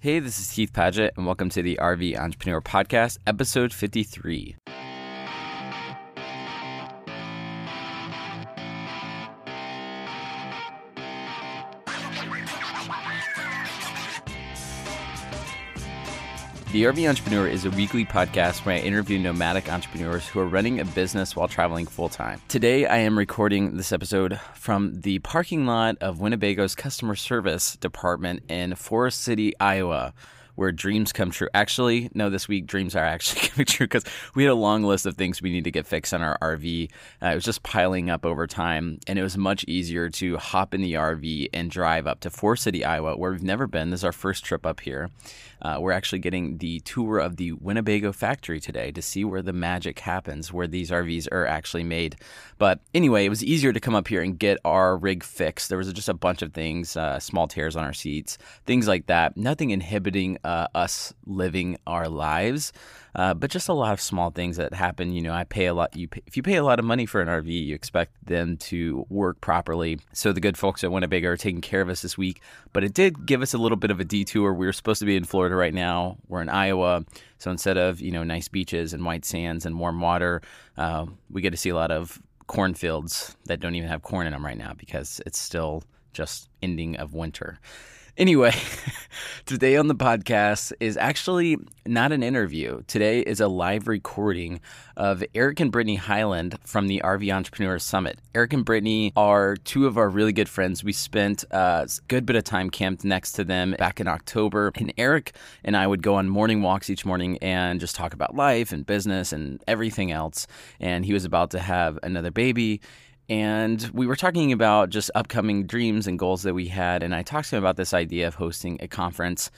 Hey, this is Heath Padgett, and welcome to the RV Entrepreneur Podcast, episode 53. The RV Entrepreneur is a weekly podcast where I interview nomadic entrepreneurs who are running a business while traveling full time. Today, I am recording this episode from the parking lot of Winnebago's customer service department in Forest City, Iowa where dreams come true. Actually, no, this week dreams are actually coming true because we had a long list of things we need to get fixed on our RV. Uh, it was just piling up over time, and it was much easier to hop in the RV and drive up to Forest City, Iowa, where we've never been. This is our first trip up here. Uh, we're actually getting the tour of the Winnebago factory today to see where the magic happens, where these RVs are actually made. But anyway, it was easier to come up here and get our rig fixed. There was just a bunch of things, uh, small tears on our seats, things like that. Nothing inhibiting uh, us living our lives. Uh, but just a lot of small things that happen. You know, I pay a lot. You pay, if you pay a lot of money for an RV, you expect them to work properly. So the good folks at Winnebago are taking care of us this week. But it did give us a little bit of a detour. We were supposed to be in Florida right now. We're in Iowa. So instead of you know nice beaches and white sands and warm water, uh, we get to see a lot of cornfields that don't even have corn in them right now because it's still just ending of winter. Anyway, today on the podcast is actually not an interview. Today is a live recording of Eric and Brittany Highland from the RV Entrepreneur Summit. Eric and Brittany are two of our really good friends. We spent uh, a good bit of time camped next to them back in October. And Eric and I would go on morning walks each morning and just talk about life and business and everything else. And he was about to have another baby and we were talking about just upcoming dreams and goals that we had. And I talked to him about this idea of hosting a conference.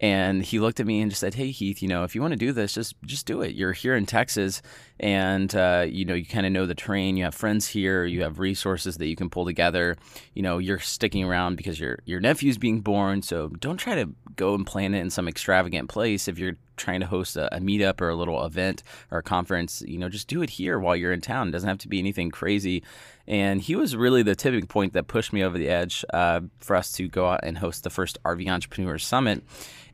And he looked at me and just said, "Hey Heath, you know, if you want to do this, just just do it. You're here in Texas, and uh, you know, you kind of know the terrain. You have friends here. You have resources that you can pull together. You know, you're sticking around because your your nephew's being born. So don't try to go and plan it in some extravagant place. If you're trying to host a, a, meetup or a little event or a conference, you know, just do it here while you're in town. It doesn't have to be anything crazy. And he was really the tipping point that pushed me over the edge uh, for us to go out and host the first RV Entrepreneurs Summit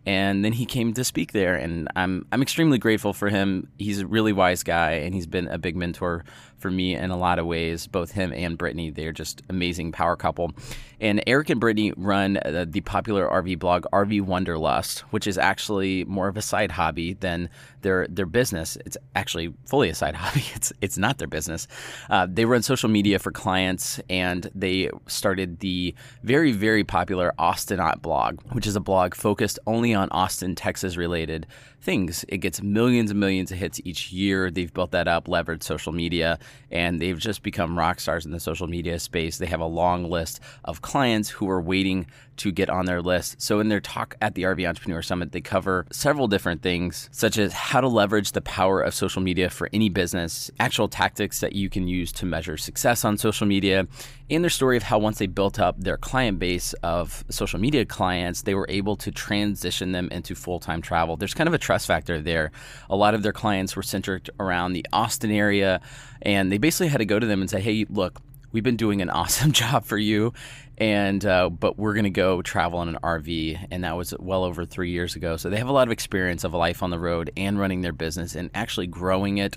and then he came to speak there and I'm I'm extremely grateful for him. He's a really wise guy and he's been a big mentor for me in a lot of ways. Both him and Brittany, they're just amazing power couple. And Eric and Brittany run uh, the popular RV blog RV Wanderlust, which is actually more of a side hobby than their their business. It's actually fully a side hobby. It's it's not their business. Uh, they run social media for clients, and they started the very very popular Austinot blog, which is a blog focused only on Austin, Texas related things. It gets millions and millions of hits each year. They've built that up, leveraged social media, and they've just become rock stars in the social media space. They have a long list of clients who are waiting to get on their list. So, in their talk at the RV Entrepreneur Summit, they cover several different things, such as how to leverage the power of social media for any business, actual tactics that you can use to measure success on social media, and their story of how once they built up their client base of social media clients, they were able to transition them into full time travel. There's kind of a trust factor there. A lot of their clients were centered around the Austin area, and they basically had to go to them and say, hey, look, we've been doing an awesome job for you and uh, but we're going to go travel in an rv and that was well over three years ago. So they have a lot of experience of life on the road and running their business and actually growing it.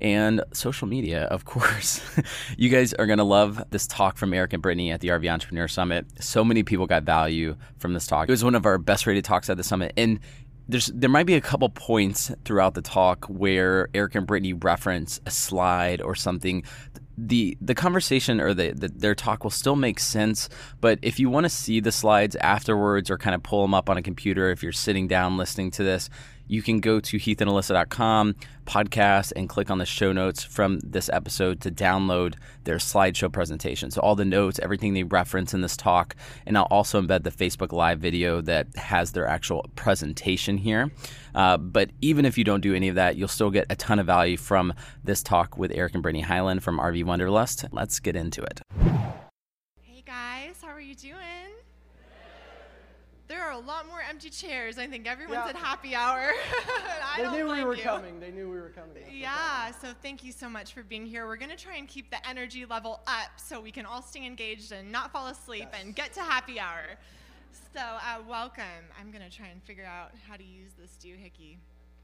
And social media of course. You guys are going to love this talk from eric and brittany at the rv entrepreneur summit. So many people got value from this talk. It was one of our best rated talks at the summit. And there's there might be a couple points throughout the talk where Eric and Brittany reference a slide or something the the conversation or the, the, their talk will still make sense but if you want to see the slides afterwards or kind of pull them up on a computer if you're sitting down listening to this you can go to heathandalyssa.com podcast and click on the show notes from this episode to download their slideshow presentation. So all the notes, everything they reference in this talk, and I'll also embed the Facebook Live video that has their actual presentation here. Uh, but even if you don't do any of that, you'll still get a ton of value from this talk with Eric and Brittany Highland from RV Wanderlust. Let's get into it. Hey guys, how are you doing? There are a lot more empty chairs. I think everyone's yeah. at happy hour. they knew we were you. coming. They knew we were coming. yeah, so thank you so much for being here. We're going to try and keep the energy level up so we can all stay engaged and not fall asleep yes. and get to happy hour. So, uh, welcome. I'm going to try and figure out how to use this doohickey.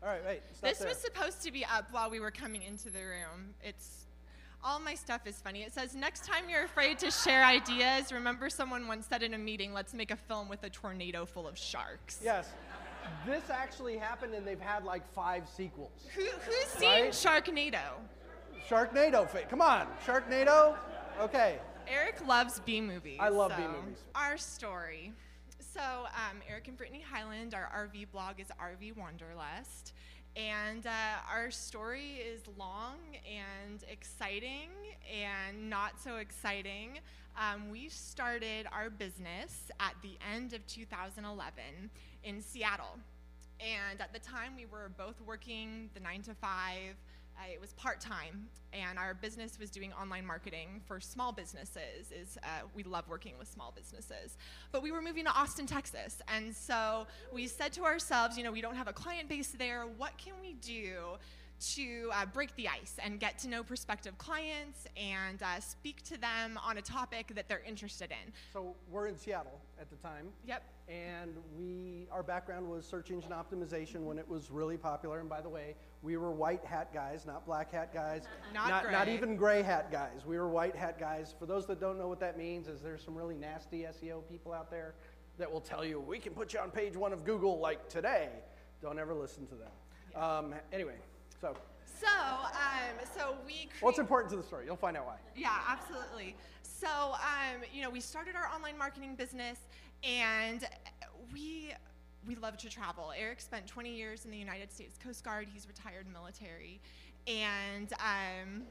All right, wait. This there. was supposed to be up while we were coming into the room. It's all my stuff is funny. It says, next time you're afraid to share ideas, remember someone once said in a meeting, let's make a film with a tornado full of sharks. Yes. This actually happened, and they've had like five sequels. Who, who's seen right? Sharknado? Sharknado. Come on, Sharknado. Okay. Eric loves B movies. I love so. B movies. Our story. So, um, Eric and Brittany Highland, our RV blog is RV Wanderlust. And uh, our story is long and exciting and not so exciting. Um, we started our business at the end of 2011 in Seattle. And at the time, we were both working the nine to five it was part time, and our business was doing online marketing for small businesses. Is uh, we love working with small businesses, but we were moving to Austin, Texas, and so we said to ourselves, you know, we don't have a client base there. What can we do? to uh, break the ice and get to know prospective clients and uh, speak to them on a topic that they're interested in. So we're in Seattle at the time. Yep. And we, our background was search engine optimization when it was really popular. And by the way, we were white hat guys, not black hat guys, not not, not even gray hat guys. We were white hat guys. For those that don't know what that means, is there's some really nasty SEO people out there that will tell you we can put you on page one of Google like today. Don't ever listen to them. Yeah. Um, anyway, so. So, um, so we. Cre- What's important to the story? You'll find out why. Yeah, absolutely. So, um, you know, we started our online marketing business, and we we love to travel. Eric spent 20 years in the United States Coast Guard. He's retired military, and um,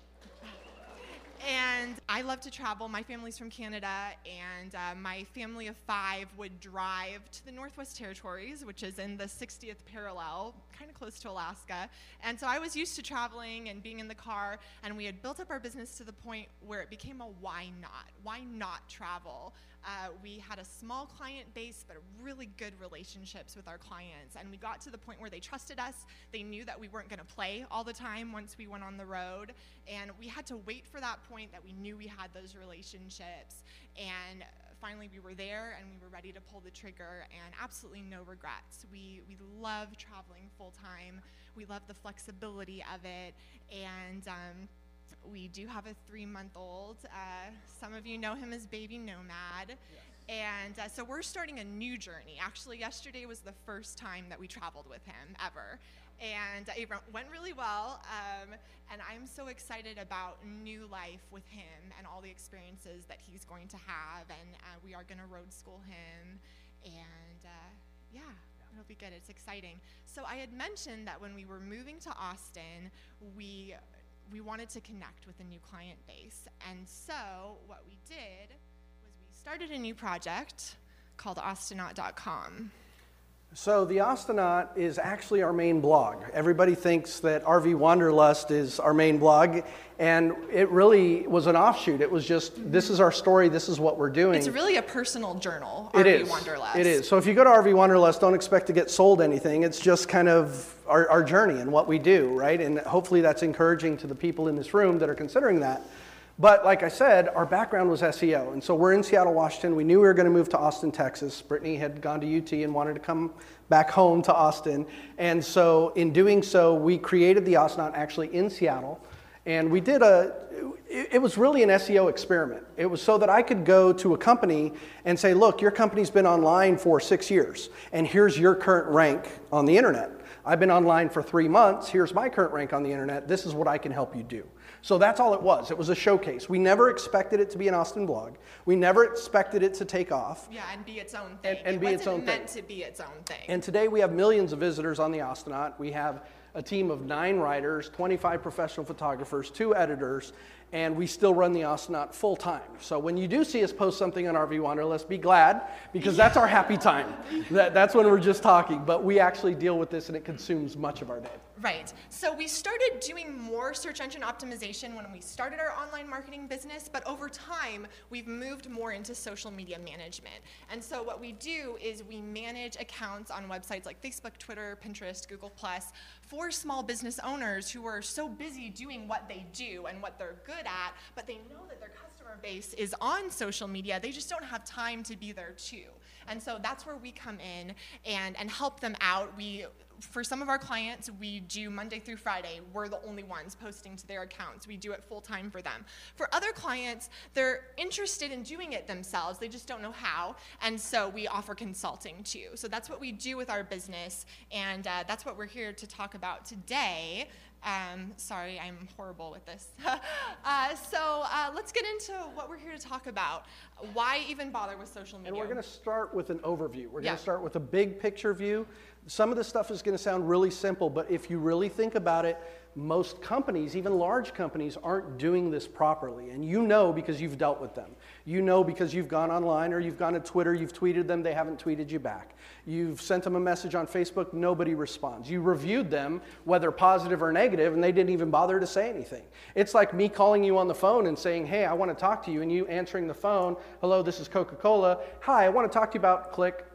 and I love to travel. My family's from Canada, and uh, my family of five would drive to the Northwest Territories, which is in the 60th parallel, kind of close to Alaska. And so I was used to traveling and being in the car, and we had built up our business to the point where it became a why not? Why not travel? Uh, we had a small client base, but really good relationships with our clients. And we got to the point where they trusted us. They knew that we weren't going to play all the time once we went on the road. And we had to wait for that point that we knew we had those relationships. And finally, we were there and we were ready to pull the trigger, and absolutely no regrets. We, we love traveling full time, we love the flexibility of it. And, um, we do have a three month old. Uh, some of you know him as Baby Nomad. Yes. And uh, so we're starting a new journey. Actually, yesterday was the first time that we traveled with him ever. And it went really well. Um, and I'm so excited about new life with him and all the experiences that he's going to have. And uh, we are going to road school him. And uh, yeah. It'll be good. It's exciting. So I had mentioned that when we were moving to Austin, we we wanted to connect with a new client base. And so what we did was we started a new project called Austinot.com. So the Austinot is actually our main blog. Everybody thinks that RV Wanderlust is our main blog, and it really was an offshoot. It was just this is our story, this is what we're doing. It's really a personal journal. It RV is. Wanderlust. It is. So if you go to RV Wanderlust, don't expect to get sold anything. It's just kind of our, our journey and what we do, right? And hopefully that's encouraging to the people in this room that are considering that. But like I said, our background was SEO. And so we're in Seattle, Washington. We knew we were going to move to Austin, Texas. Brittany had gone to UT and wanted to come back home to Austin. And so in doing so, we created the Austinot actually in Seattle. And we did a, it was really an SEO experiment. It was so that I could go to a company and say, look, your company's been online for six years, and here's your current rank on the internet. I've been online for three months. Here's my current rank on the internet. This is what I can help you do. So that's all it was. It was a showcase. We never expected it to be an Austin blog. We never expected it to take off. Yeah, and be its own thing. And, and it be its own meant to be its own thing. And today we have millions of visitors on the Austinot. We have a team of nine writers, 25 professional photographers, two editors, and we still run the Austinot full time. So when you do see us post something on RV Wanderlust, be glad because that's our happy time. That, that's when we're just talking, but we actually deal with this and it consumes much of our day. Right. So we started doing more search engine optimization when we started our online marketing business, but over time, we've moved more into social media management. And so what we do is we manage accounts on websites like Facebook, Twitter, Pinterest, Google Plus for small business owners who are so busy doing what they do and what they're good at, but they know that their customer base is on social media, they just don't have time to be there too. And so that's where we come in and, and help them out. We for some of our clients, we do Monday through Friday. We're the only ones posting to their accounts. We do it full time for them. For other clients, they're interested in doing it themselves. They just don't know how. And so we offer consulting too. So that's what we do with our business. And uh, that's what we're here to talk about today. Um, sorry, I'm horrible with this. uh, so uh, let's get into what we're here to talk about. Why even bother with social media? And we're going to start with an overview. We're Yeah. going to start with a big picture view. Some of this stuff is going to sound really simple, but if you really think about it, most companies, even large companies, aren't doing this properly. And you know because you've dealt with them. You know because you've gone online or you've gone to Twitter, you've tweeted them, they haven't tweeted you back. You've sent them a message on Facebook, nobody responds. You reviewed them, whether positive or negative, and they didn't even bother to say anything. It's like me calling you on the phone and saying, Hey, I want to talk to you, and you answering the phone, Hello, this is Coca Cola. Hi, I want to talk to you about click.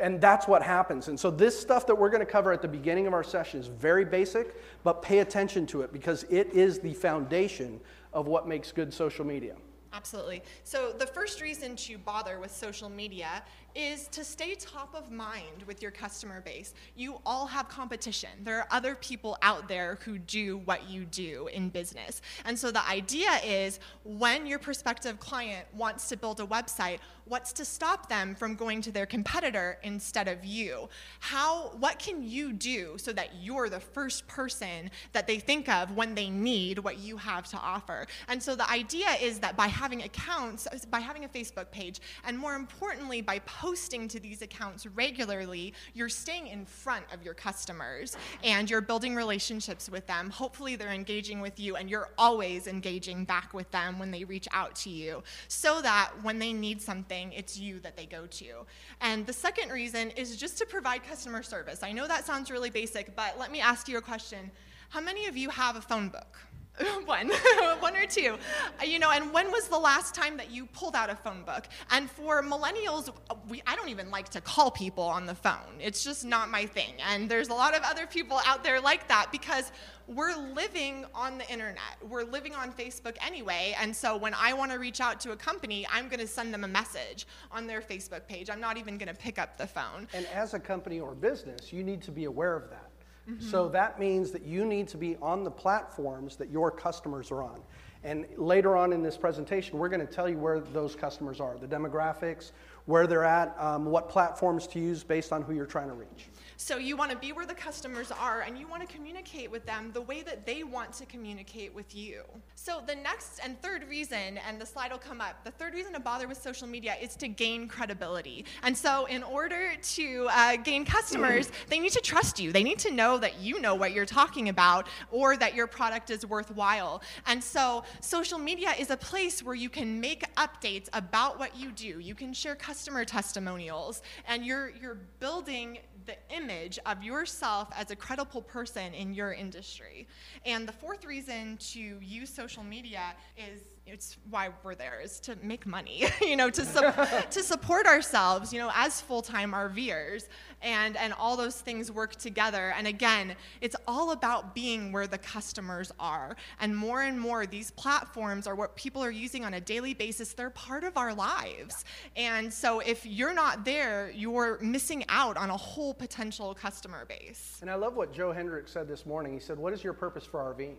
And that's what happens. And so, this stuff that we're going to cover at the beginning of our session is very basic, but pay attention to it because it is the foundation of what makes good social media. Absolutely. So, the first reason to bother with social media is to stay top of mind with your customer base. You all have competition. There are other people out there who do what you do in business. And so, the idea is when your prospective client wants to build a website, what's to stop them from going to their competitor instead of you? How, what can you do so that you're the first person that they think of when they need what you have to offer? And so the idea is that by having accounts, by having a Facebook page, and more importantly, by posting to these accounts regularly, you're staying in front of your customers and you're building relationships with them. Hopefully, they're engaging with you and you're always engaging back with them when they reach out to you so that when they need something, it's you that they go to. And the second reason is just to provide customer service. I know that sounds really basic, but let me ask you a question. How many of you have a phone book? one one or two Uh, you know and when was the last time that you pulled out a phone book and for millennials we i don't even like to call people on the phone it's just not my thing and there's a lot of other people out there like that because we're living on the internet we're living on facebook anyway and so when i want to reach out to a company i'm going to send them a message on their facebook page i'm not even going to pick up the phone And as a company or business, you need to be aware of that. Mm-hmm. So that means that you need to be on the platforms that your customers are on. And later on in this presentation, we're going to tell you where those customers are, the demographics, where they're at, um, what platforms to use based on who you're trying to reach. So you want to be where the customers are and you want to communicate with them the way that they want to communicate with you. So the next and third reason, and the slide will come up, the third reason to bother with social media is to gain credibility. And so in order to uh, gain customers, they need to trust you. They need to know that you know what you're talking about or that your product is worthwhile. And so social media is a place where you can make updates about what you do. You can share customer testimonials and you're you're building the image of yourself as a credible person in your industry. And the fourth reason to use social media is it's why we're there is to make money, you know, to sup- to support ourselves, you know, as full-time RVers, and and all those things work together. And again, it's all about being where the customers are. And more and more, these platforms are what people are using on a daily basis. They're part of our lives. And so, if you're not there, you're missing out on a whole potential customer base. And I love what Joe Hendrick said this morning. He said, What is your purpose for RVing?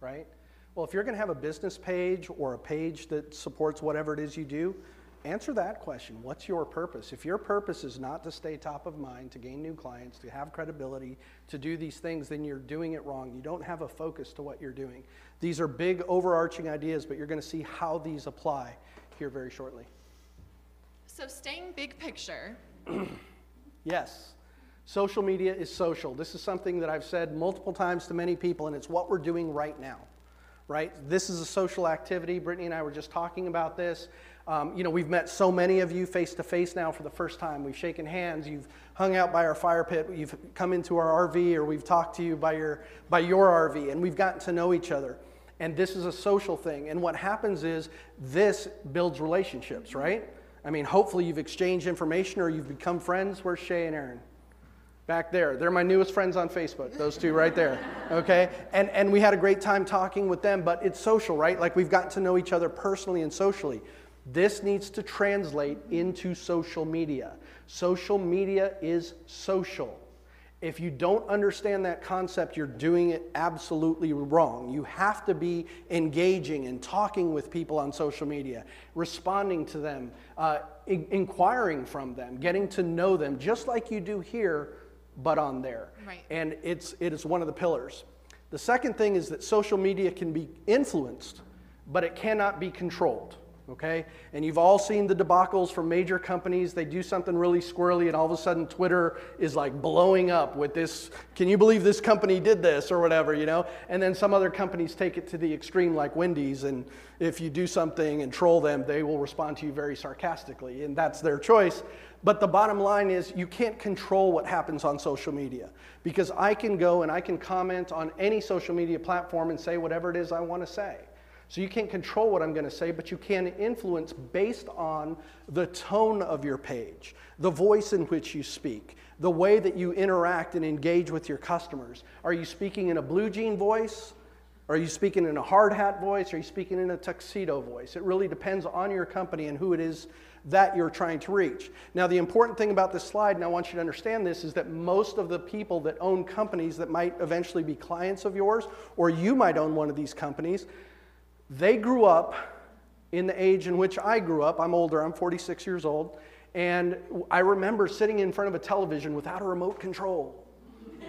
Right? Well, if you're going to have a business page or a page that supports whatever it is you do, answer that question. What's your purpose? If your purpose is not to stay top of mind, to gain new clients, to have credibility, to do these things, then you're doing it wrong. You don't have a focus to what you're doing. These are big, overarching ideas, but you're going to see how these apply here very shortly. So, staying big picture, Yes, social media is social. This is something that I've said multiple times to many people, and it's what we're doing right now. Right? This is a social activity. Brittany and I were just talking about this. Um, you know, we've met so many of you face to face now for the first time. We've shaken hands. You've hung out by our fire pit. You've come into our RV, or we've talked to you by your by your RV, and we've gotten to know each other. And this is a social thing. And what happens is this builds relationships, right? I mean, hopefully you've exchanged information or you've become friends. Where's Shay and Aaron? Back there. They're my newest friends on Facebook, those two right there. Okay? And, and we had a great time talking with them, but it's social, right? Like we've gotten to know each other personally and socially. This needs to translate into social media. Social media is social. If you don't understand that concept, you're doing it absolutely wrong. You have to be engaging and talking with people on social media, responding to them, uh, inquiring from them, getting to know them, just like you do here, but on there. Right. And it's, it is one of the pillars. The second thing is that social media can be influenced, but it cannot be controlled okay? And you've all seen the debacles from major companies. They do something really squirrely, and all of a sudden Twitter is like blowing up with this can you believe this company did this or whatever, you know? And then some other companies take it to the extreme, like Wendy's, and if you do something and troll them, they will respond to you very sarcastically, and that's their choice. But the bottom line is you can't control what happens on social media because I can go and I can comment on any social media platform and say whatever it is I want to say. So you can't control what I'm going to say, but you can influence based on the tone of your page, the voice in which you speak, the way that you interact and engage with your customers. Are you speaking in a blue jean voice? Are you speaking in a hard hat voice? Are you speaking in a tuxedo voice? It really depends on your company and who it is that you're trying to reach. Now, the important thing about this slide, and I want you to understand this, is that most of the people that own companies that might eventually be clients of yours, or you might own one of these companies, they grew up in the age in which I grew up. I'm older, I'm 46 years old. And I remember sitting in front of a television without a remote control.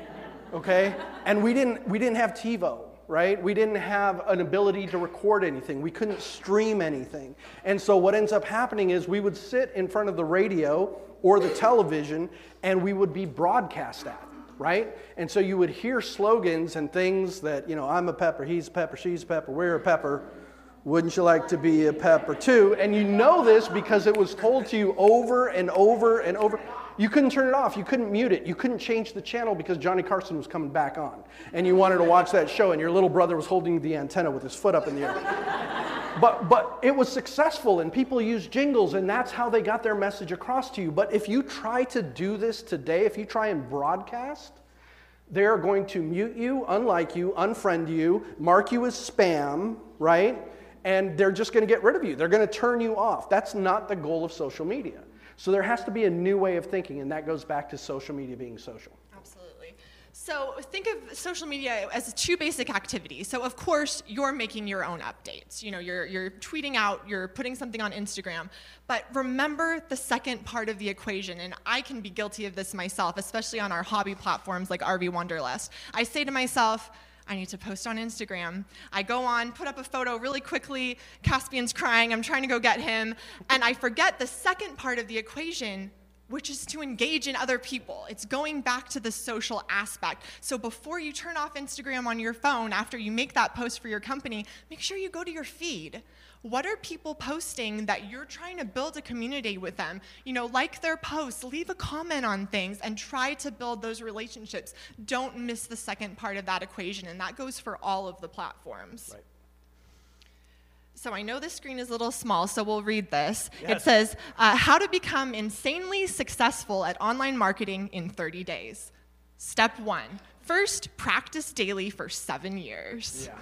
Okay? And we didn't, we didn't have TiVo, right? We didn't have an ability to record anything. We couldn't stream anything. And so what ends up happening is we would sit in front of the radio or the television and we would be broadcast at right? And so you would hear slogans and things that, you know, I'm a pepper, he's a pepper, she's a pepper, we're a pepper. Wouldn't you like to be a pepper too? And you know this because it was told to you over and over and over. You couldn't turn it off. You couldn't mute it. You couldn't change the channel because Johnny Carson was coming back on. And you wanted to watch that show, and your little brother was holding the antenna with his foot up in the air. but, but it was successful, and people used jingles, and that's how they got their message across to you. But if you try to do this today, if you try and broadcast, they're going to mute you, unlike you, unfriend you, mark you as spam, right? and they're just going to get rid of you. They're going to turn you off. That's not the goal of social media. So there has to be a new way of thinking, and that goes back to social media being social. Absolutely. So think of social media as two basic activities. So of course you're making your own updates. You know, you're you're tweeting out, you're putting something on Instagram. But remember the second part of the equation, and I can be guilty of this myself, especially on our hobby platforms like RV Wanderlust. I say to myself, I need to post on Instagram. I go on, put up a photo really quickly. Caspian's crying. I'm trying to go get him. And I forget the second part of the equation, which is to engage in other people. It's going back to the social aspect. So before you turn off Instagram on your phone, after you make that post for your company, make sure you go to your feed what are people posting that you're trying to build a community with them? You know, like their posts, leave a comment on things and try to build those relationships. Don't miss the second part of that equation, and that goes for all of the platforms. Right. So I know this screen is a little small, so we'll read this. Yes. It says, uh, How to become insanely successful at online marketing in 30 days. Step one first, practice daily for seven years. Yeah.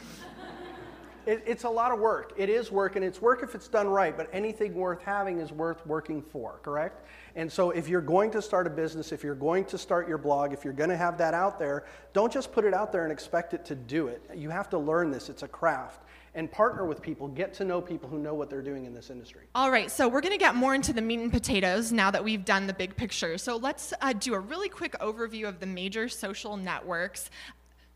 It, it's a lot of work. It is work, and it's work if it's done right, but anything worth having is worth working for, correct? And so if you're going to start a business, if you're going to start your blog, if you're going to have that out there, don't just put it out there and expect it to do it. You have to learn this, it's a craft. And partner with people, get to know people who know what they're doing in this industry. All right, so we're going to get more into the meat and potatoes now that we've done the big picture. So let's uh, do a really quick overview of the major social networks.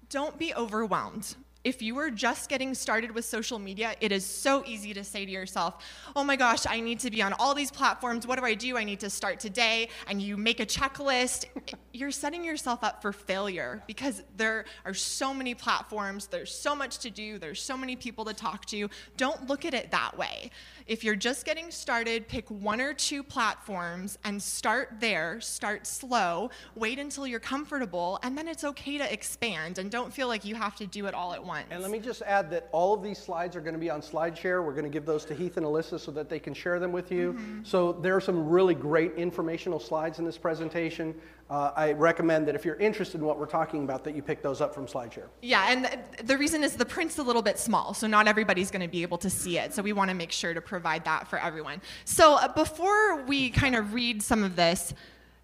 Don't be overwhelmed if you are just getting started with social media, it is so easy to say to yourself, oh my gosh, I need to be on all these platforms. What do I do? I need to start today. And you make a checklist. You're setting yourself up for failure because there are so many platforms, there's so much to do, there's so many people to talk to. Don't look at it that way. If you're just getting started, pick one or two platforms and start there. Start slow, wait until you're comfortable, and then it's okay to expand. And don't feel like you have to do it all at once. And let me just add that all of these slides are going to be on SlideShare. We're going to give those to Heath and Alyssa so that they can share them with you. Mm-hmm. So there are some really great informational slides in this presentation. Uh, I recommend that if you're interested in what we're talking about, that you pick those up from SlideShare. Yeah, and th- the reason is the print's a little bit small, so not everybody's going to be able to see it. So we want to make sure to provide that for everyone. So uh, before we kind of read some of this,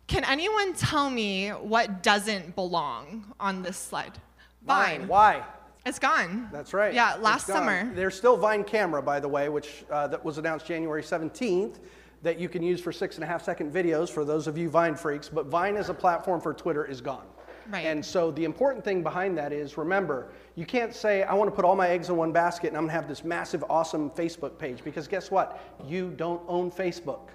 can anyone tell me what doesn't belong on this slide? Vine. Why? It's gone. That's right. Yeah, last summer. There's still Vine Camera, by the way, which uh, that was announced January 17th, that you can use for six and a half second videos for those of you Vine freaks. But Vine as a platform for Twitter is gone. Right. And so the important thing behind that is remember, you can't say, I want to put all my eggs in one basket and I'm going to have this massive, awesome Facebook page. Because guess what? You don't own Facebook.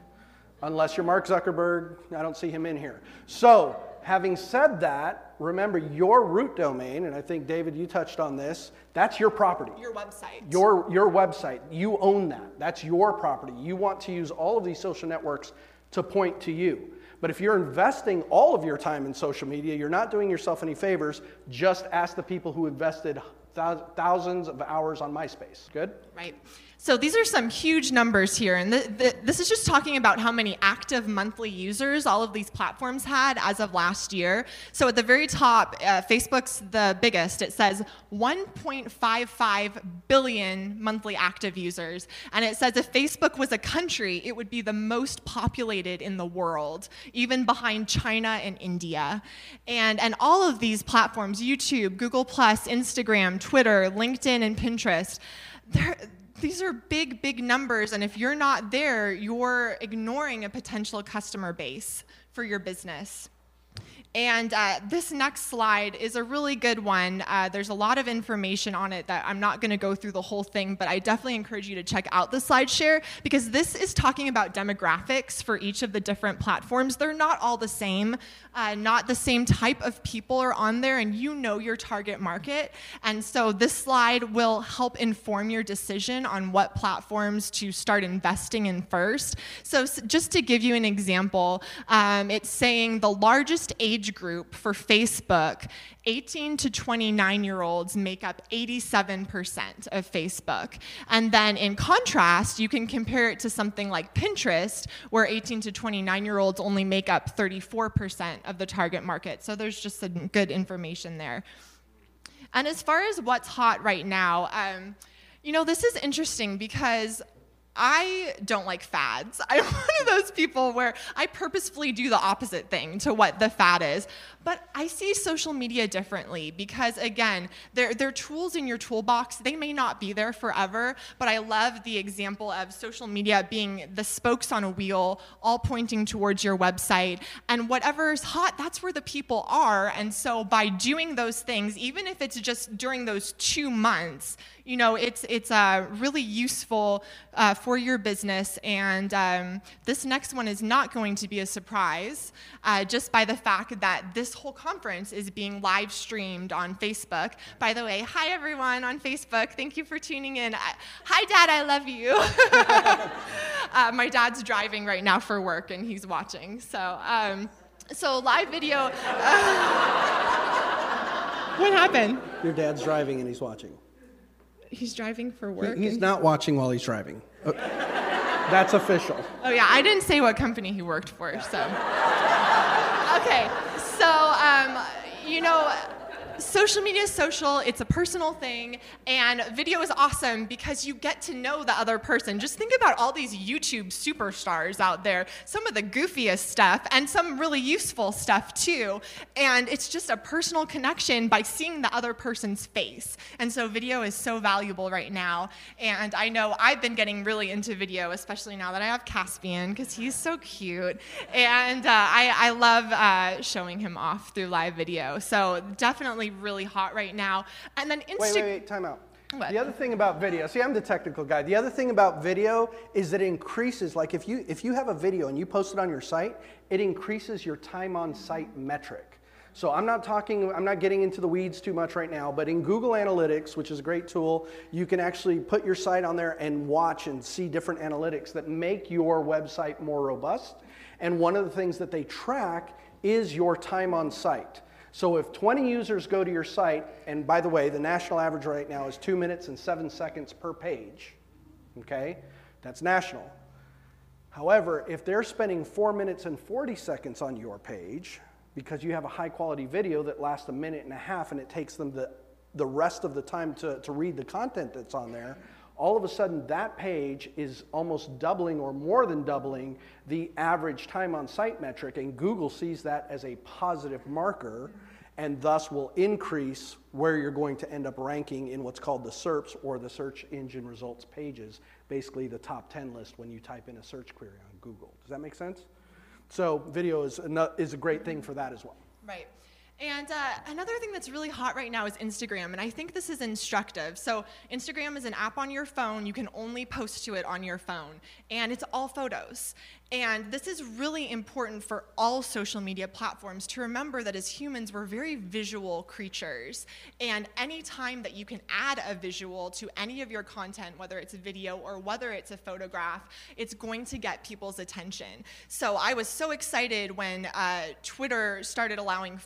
Unless you're Mark Zuckerberg, I don't see him in here. So, having said that, remember your root domain, and I think David, you touched on this, that's your property. Your website. Your, your website, you own that. That's your property. You want to use all of these social networks to point to you. But if you're investing all of your time in social media, you're not doing yourself any favors. Just ask the people who invested thousands of hours on MySpace. Good? Right. So these are some huge numbers here, and th- th- this is just talking about how many active monthly users all of these platforms had as of last year. So at the very top, uh, Facebook's the biggest. It says 1.55 billion monthly active users, and it says if Facebook was a country, it would be the most populated in the world, even behind China and India. And and all of these platforms, YouTube, Google Instagram, Twitter, LinkedIn, and Pinterest, they're these are big, big numbers, and if you're not there, you're ignoring a potential customer base for your business. And uh, this next slide is a really good one. Uh, there's a lot of information on it that I'm not going to go through the whole thing, but I definitely encourage you to check out the slide share because this is talking about demographics for each of the different platforms. They're not all the same, uh, not the same type of people are on there, and you know your target market. And so this slide will help inform your decision on what platforms to start investing in first. So, just to give you an example, um, it's saying the largest age group for Facebook, 18 to 29 year olds make up 87% of Facebook. And then in contrast, you can compare it to something like Pinterest, where 18 to 29 year olds only make up 34% of the target market. So there's just some good information there. And as far as what's hot right now, um, you know, this is interesting because I don't like fads. I'm one of those people where I purposefully do the opposite thing to what the fad is. But I see social media differently because, again, they're, they're tools in your toolbox. They may not be there forever, but I love the example of social media being the spokes on a wheel, all pointing towards your website. And whatever's hot, that's where the people are. And so by doing those things, even if it's just during those two months, you know, it's it's uh, really useful uh, for your business. And um, this next one is not going to be a surprise, uh, just by the fact that this whole conference is being live streamed on Facebook. By the way, hi everyone on Facebook. Thank you for tuning in. I, hi, Dad. I love you. uh, my dad's driving right now for work, and he's watching. So. Um, so live video. what happened? Your dad's driving and he's watching. He's driving for work. he's not watching while he's driving. Oh, That's official. Oh yeah, I didn't say what company he worked for, so. okay, so um, you know, social media is social. It's a personal thing, and video is awesome because you get to know the other person. Just think about all these YouTube superstars out there. Some of the goofiest stuff, and some really useful stuff too. And it's just a personal connection by seeing the other person's face. And so video is so valuable right now. And I know I've been getting really into video, especially now that I have Caspian, because he's so cute. And uh, I, I love uh, showing him off through live video. So definitely really hot right now. And then Instagram. Wait, wait, wait, time out. What? The other thing about video, see, I'm the technical guy. The other thing about video is that it increases, like if you if you have a video and you post it on your site, it increases your time on site metric. So I'm not talking, I'm not getting into the weeds too much right now, but in Google Analytics, which is a great tool, you can actually put your site on there and watch and see different analytics that make your website more robust. And one of the things that they track is your time on site. So if 20 users go to your site, and by the way, the national average right now is two minutes and seven seconds per page, okay? That's national. However, if they're spending four minutes and 40 seconds on your page, because you have a high quality video that lasts a minute and a half and it takes them the, the rest of the time to, to read the content that's on there, all of a sudden that page is almost doubling or more than doubling the average time on site metric, and Google sees that as a positive marker and thus will increase where you're going to end up ranking in what's called the SERPs or the search engine results pages, basically the top 10 list when you type in a search query on Google. Does that make sense? So video is a, is a great thing for that as well. Right. And uh, another thing that's really hot right now is Instagram, and I think this is instructive. So, Instagram is an app on your phone. You can only post to it on your phone, and it's all photos. And this is really important for all social media platforms to remember that as humans, we're very visual creatures. And any time that you can add a visual to any of your content, whether it's a video or whether it's a photograph, it's going to get people's attention. So I was so excited when uh, Twitter started allowing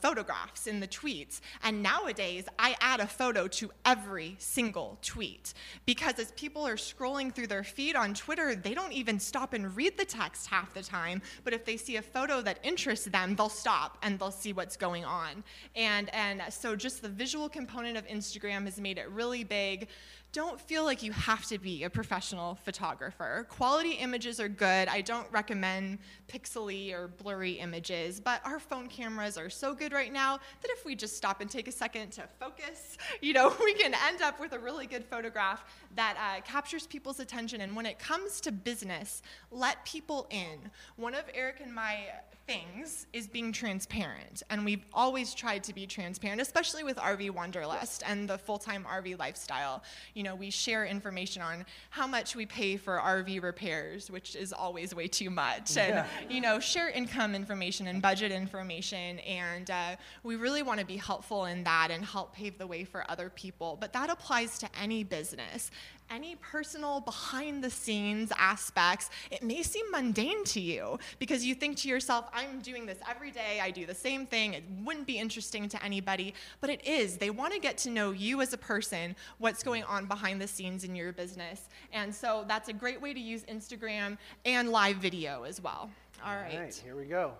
in the tweets. And nowadays, I add a photo to every single tweet. Because as people are scrolling through their feed on Twitter, they don't even stop and read the text half the time, but if they see a photo that interests them, they'll stop and they'll see what's going on. And, and so just the visual component of Instagram has made it really big don't feel like you have to be a professional photographer. Quality images are good. I don't recommend pixely or blurry images, but our phone cameras are so good right now that if we just stop and take a second to focus, you know, we can end up with a really good photograph that uh, captures people's attention. And when it comes to business, let people in. One of Eric and my things is being transparent. And we've always tried to be transparent, especially with RV Wanderlust and the full time RV lifestyle. You know, we share information on how much we pay for RV repairs, which is always way too much. And, yeah. you know, share income information and budget information. And uh, we really want to be helpful in that and help pave the way for other people. But that applies to any business any personal behind the scenes aspects, it may seem mundane to you because you think to yourself, I'm doing this every day, I do the same thing, it wouldn't be interesting to anybody, but it is. They want to get to know you as a person, what's going on behind the scenes in your business. And so that's a great way to use Instagram and live video as well. All right. All right, here we go.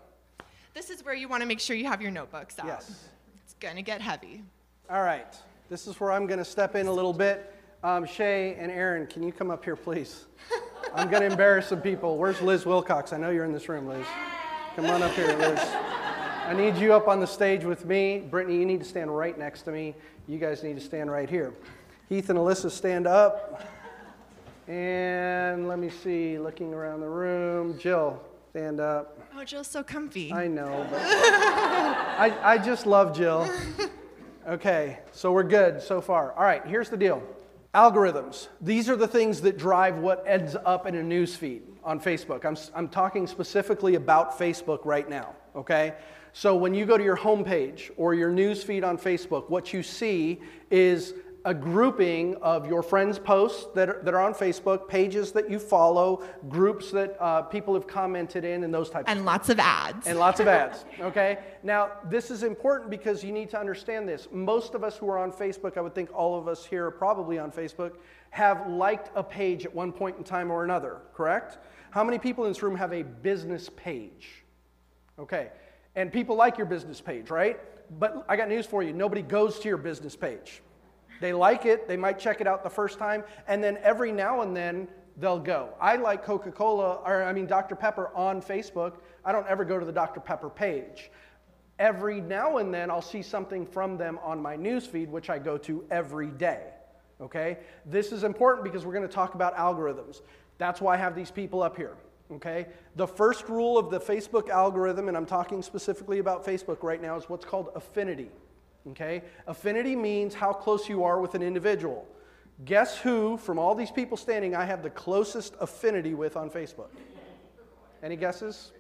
This is where you want to make sure you have your notebooks out. Yes. It's going to get heavy. All right. This is where I'm going to step in a little bit. Um, Shay and Aaron, can you come up here, please? I'm going to embarrass some people. Where's Liz Wilcox? I know you're in this room, Liz. Come on up here, Liz. I need you up on the stage with me. Brittany, you need to stand right next to me. You guys need to stand right here. Heath and Alyssa, stand up. And let me see, looking around the room. Jill, stand up. Oh, Jill's so comfy. I know. I, I just love Jill. Okay, so we're good so far. All right, here's the deal. Algorithms. These are the things that drive what ends up in a news feed on Facebook. I'm, I'm talking specifically about Facebook right now, okay? So when you go to your homepage or your news feed on Facebook, what you see is a grouping of your friends' posts that are, that are on Facebook, pages that you follow, groups that uh, people have commented in, and those types and of lots of ads. And lots of ads, okay? Now, this is important because you need to understand this. Most of us who are on Facebook, I would think all of us here are probably on Facebook, have liked a page at one point in time or another, correct? How many people in this room have a business page? Okay. And people like your business page, right? But I got news for you nobody goes to your business page. They like it, they might check it out the first time, and then every now and then they'll go. I like Coca Cola, or I mean Dr. Pepper on Facebook. I don't ever go to the Dr. Pepper page. Every now and then I'll see something from them on my newsfeed, which I go to every day. Okay? This is important because we're going to talk about algorithms. That's why I have these people up here. Okay? The first rule of the Facebook algorithm, and I'm talking specifically about Facebook right now, is what's called affinity. Okay? Affinity means how close you are with an individual. Guess who, from all these people standing, I have the closest affinity with on Facebook? Any guesses?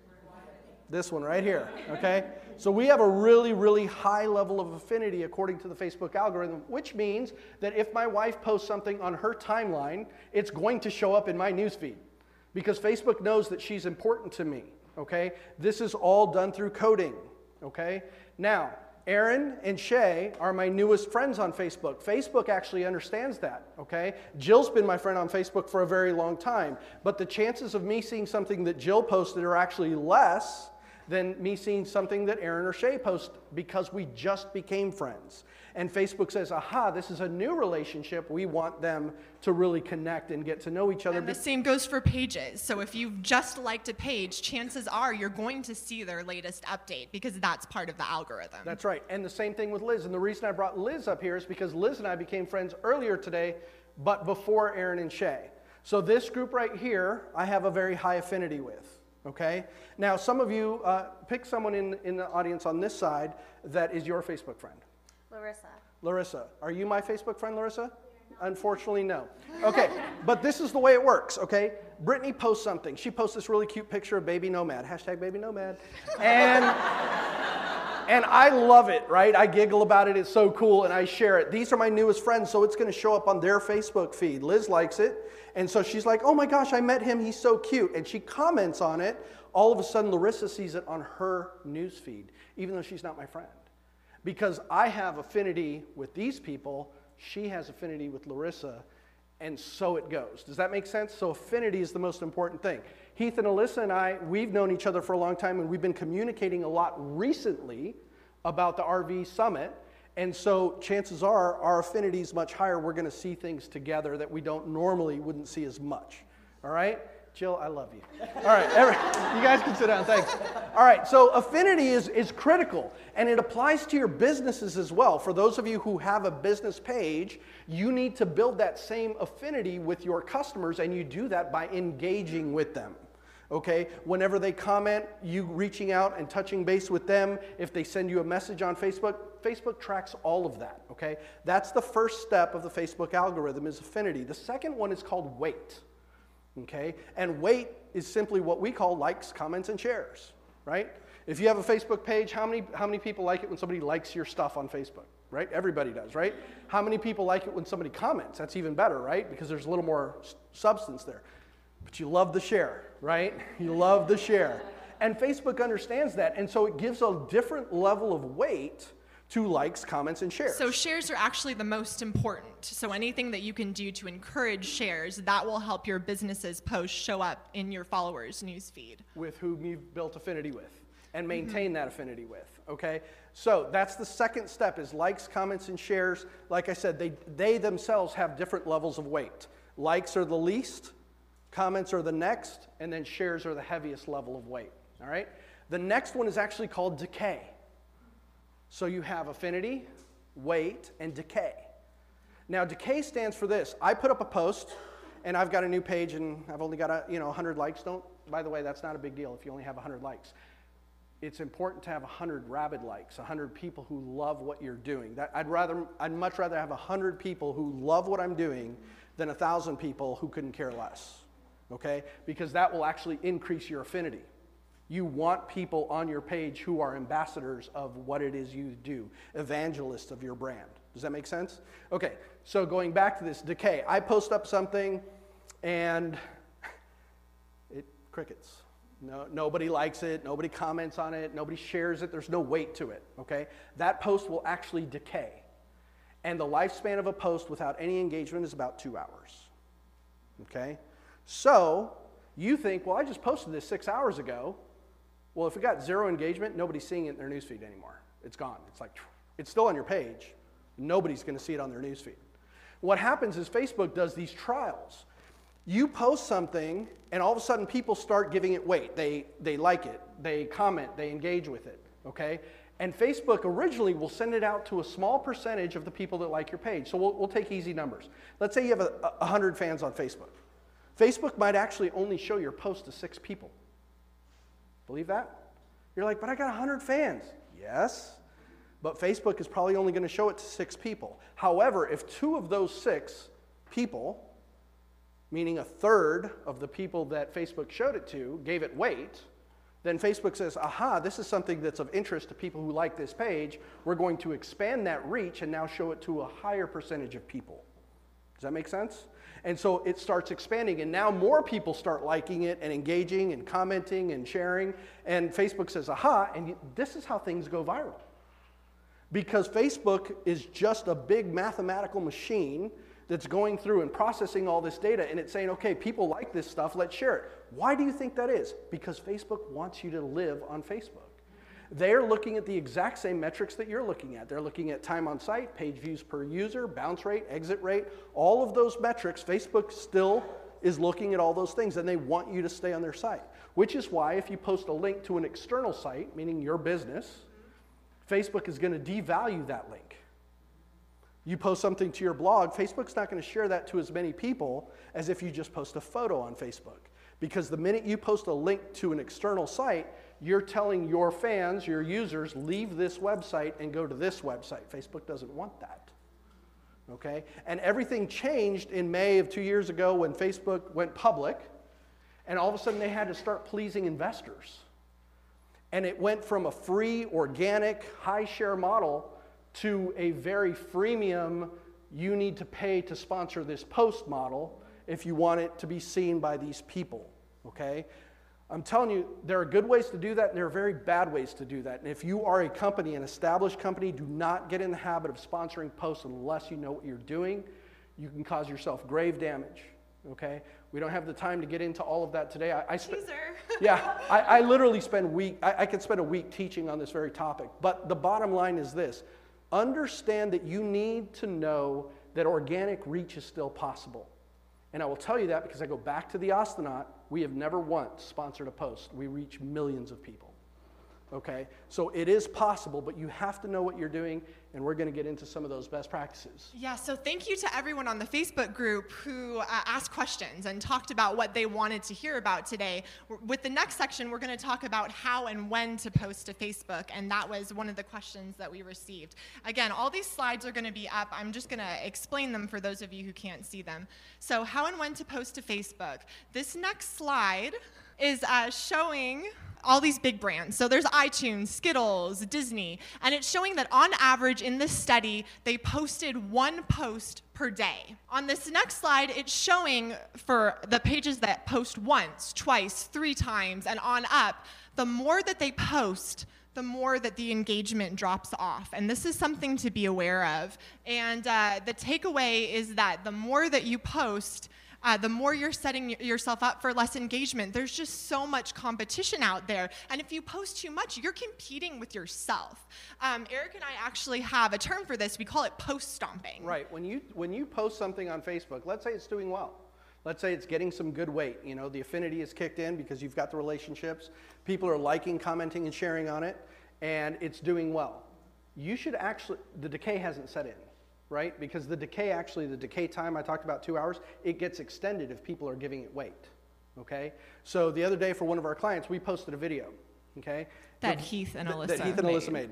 This one right here, okay? So we have a really, really high level of affinity according to the Facebook algorithm, which means that if my wife posts something on her timeline, it's going to show up in my newsfeed because Facebook knows that she's important to me, okay? This is all done through coding, okay? Now, Aaron and Shay are my newest friends on Facebook. Facebook actually understands that, okay? Jill's been my friend on Facebook for a very long time, but the chances of me seeing something that Jill posted are actually less than me seeing something that Aaron or Shay post because we just became friends. And Facebook says, aha, this is a new relationship. We want them to really connect and get to know each other. And the same goes for pages. So if you've just liked a page, chances are you're going to see their latest update because that's part of the algorithm. That's right. And the same thing with Liz. And the reason I brought Liz up here is because Liz and I became friends earlier today, but before Aaron and Shay. So this group right here, I have a very high affinity with. Okay? Now, some of you, uh, pick someone in, in the audience on this side that is your Facebook friend. Larissa. Larissa. Are you my Facebook friend, Larissa? Unfortunately, no. Okay, but this is the way it works, okay? Brittany posts something. She posts this really cute picture of baby nomad, hashtag baby nomad. And, and I love it, right? I giggle about it, it's so cool, and I share it. These are my newest friends, so it's gonna show up on their Facebook feed. Liz likes it, and so she's like, oh my gosh, I met him, he's so cute. And she comments on it. All of a sudden, Larissa sees it on her news feed, even though she's not my friend. Because I have affinity with these people, she has affinity with Larissa, and so it goes. Does that make sense? So affinity is the most important thing. Heath and Alyssa and I, we've known each other for a long time, and we've been communicating a lot recently about the RV Summit. And so chances are our affinity is much higher. We're going to see things together that we don't normally wouldn't see as much. All right? Jill, I love you. All right, every, you guys can sit down. Thanks. All right, so affinity is, is critical, and it applies to your businesses as well. For those of you who have a business page, you need to build that same affinity with your customers, and you do that by engaging with them. Okay, whenever they comment, you reaching out and touching base with them. If they send you a message on Facebook, Facebook tracks all of that. Okay, that's the first step of the Facebook algorithm is affinity. The second one is called weight. Okay? And weight is simply what we call likes, comments, and shares, right? If you have a Facebook page, how many, how many people like it when somebody likes your stuff on Facebook, right? Everybody does, right? How many people like it when somebody comments? That's even better, right? Because there's a little more substance there. But you love the share, right? You love the share. And Facebook understands that, and so it gives a different level of weight to likes, comments, and shares. So shares are actually the most important. So anything that you can do to encourage shares, that will help your business's post show up in your followers' newsfeed. With whom you've built affinity with and maintain mm-hmm. that affinity with. Okay? So that's the second step is likes, comments, and shares. Like I said, they, they themselves have different levels of weight. Likes are the least, comments are the next, and then shares are the heaviest level of weight. All right? The next one is actually called decay. So you have affinity, weight, and decay. Now, decay stands for this. I put up a post, and I've got a new page, and I've only got a, you know 100 likes. Don't. By the way, that's not a big deal if you only have 100 likes. It's important to have 100 rabid likes, 100 people who love what you're doing. That, I'd rather, I'd much rather have 100 people who love what I'm doing than 1,000 people who couldn't care less. Okay? Because that will actually increase your affinity. You want people on your page who are ambassadors of what it is you do, evangelists of your brand. Does that make sense? Okay, so going back to this decay, I post up something and it crickets. No, nobody likes it, nobody comments on it, nobody shares it, there's no weight to it, okay? That post will actually decay. And the lifespan of a post without any engagement is about two hours, okay? So you think, well, I just posted this six hours ago. Well, if it got zero engagement, nobody's seeing it in their newsfeed anymore. It's gone. It's like, it's still on your page. Nobody's going to see it on their newsfeed. What happens is Facebook does these trials. You post something, and all of a sudden people start giving it weight. They, they like it, they comment, they engage with it, okay? And Facebook originally will send it out to a small percentage of the people that like your page. So we'll, we'll take easy numbers. Let's say you have a, a 100 fans on Facebook. Facebook might actually only show your post to six people. Believe that? You're like, but I got 100 fans. Yes, but Facebook is probably only going to show it to six people. However, if two of those six people, meaning a third of the people that Facebook showed it to, gave it weight, then Facebook says, aha, this is something that's of interest to people who like this page. We're going to expand that reach and now show it to a higher percentage of people. Does that make sense? And so it starts expanding, and now more people start liking it and engaging and commenting and sharing. And Facebook says, aha, and this is how things go viral. Because Facebook is just a big mathematical machine that's going through and processing all this data and it's saying, okay, people like this stuff, let's share it. Why do you think that is? Because Facebook wants you to live on Facebook. They're looking at the exact same metrics that you're looking at. They're looking at time on site, page views per user, bounce rate, exit rate, all of those metrics. Facebook still is looking at all those things and they want you to stay on their site. Which is why if you post a link to an external site, meaning your business, Facebook is going to devalue that link. You post something to your blog, Facebook's not going to share that to as many people as if you just post a photo on Facebook. Because the minute you post a link to an external site, you're telling your fans, your users, leave this website and go to this website. Facebook doesn't want that. Okay? And everything changed in May of two years ago when Facebook went public, and all of a sudden they had to start pleasing investors. And it went from a free, organic, high share model to a very freemium, you need to pay to sponsor this post model if you want it to be seen by these people. Okay? I'm telling you, there are good ways to do that, and there are very bad ways to do that. And if you are a company, an established company, do not get in the habit of sponsoring posts unless you know what you're doing. You can cause yourself grave damage. Okay? We don't have the time to get into all of that today. I, I spe- yeah, I, I, literally spend week. I, I could spend a week teaching on this very topic. But the bottom line is this: understand that you need to know that organic reach is still possible. And I will tell you that because I go back to the Austinot. We have never once sponsored a post. We reach millions of people. Okay? So it is possible, but you have to know what you're doing, and we're going to get into some of those best practices. Yeah, so thank you to everyone on the Facebook group who uh, asked questions and talked about what they wanted to hear about today. With the next section, we're going to talk about how and when to post to Facebook, and that was one of the questions that we received. Again, all these slides are going to be up. I'm just going to explain them for those of you who can't see them. So, how and when to post to Facebook. This next slide is uh, showing all these big brands. So there's iTunes, Skittles, Disney, and it's showing that on average in this study, they posted one post per day. On this next slide, it's showing for the pages that post once, twice, three times, and on up, the more that they post, the more that the engagement drops off. And this is something to be aware of. And uh, the takeaway is that the more that you post, uh, the more you're setting yourself up for less engagement. There's just so much competition out there. And if you post too much, you're competing with yourself. Um, Eric and I actually have a term for this. We call it post stomping. Right. When you, when you post something on Facebook, let's say it's doing well. Let's say it's getting some good weight. You know, the affinity is kicked in because you've got the relationships. People are liking, commenting, and sharing on it, and it's doing well. You should actually, the decay hasn't set in right? Because the decay, actually, the decay time I talked about two hours, it gets extended if people are giving it weight, okay? So the other day for one of our clients, we posted a video, okay? That the, Heath and Alyssa That Heath and made. Alyssa made.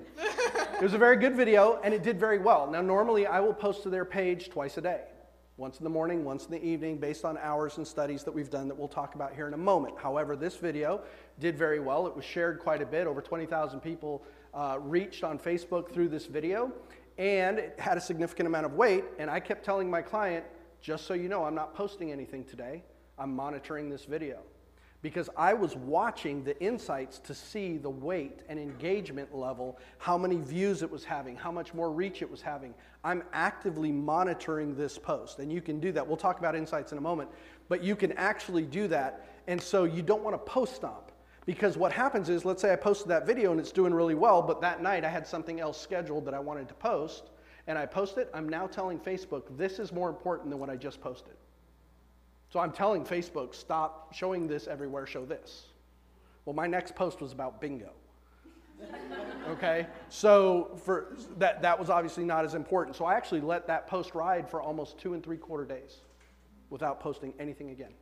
it was a very good video, and it did very well. Now, normally I will post to their page twice a day. Once in the morning, once in the evening, based on hours and studies that we've done that we'll talk about here in a moment. However, this video did very well. It was shared quite a bit. Over 20,000 people uh, reached on Facebook through this video and it had a significant amount of weight. And I kept telling my client, just so you know, I'm not posting anything today. I'm monitoring this video. Because I was watching the insights to see the weight and engagement level, how many views it was having, how much more reach it was having. I'm actively monitoring this post. And you can do that. We'll talk about insights in a moment. But you can actually do that. And so you don't want to post stomp. Because what happens is, let's say I posted that video and it's doing really well, but that night I had something else scheduled that I wanted to post, and I post it, I'm now telling Facebook this is more important than what I just posted. So I'm telling Facebook, stop showing this everywhere, show this. Well, my next post was about bingo. okay? So for that that was obviously not as important. So I actually let that post ride for almost two and three quarter days without posting anything again.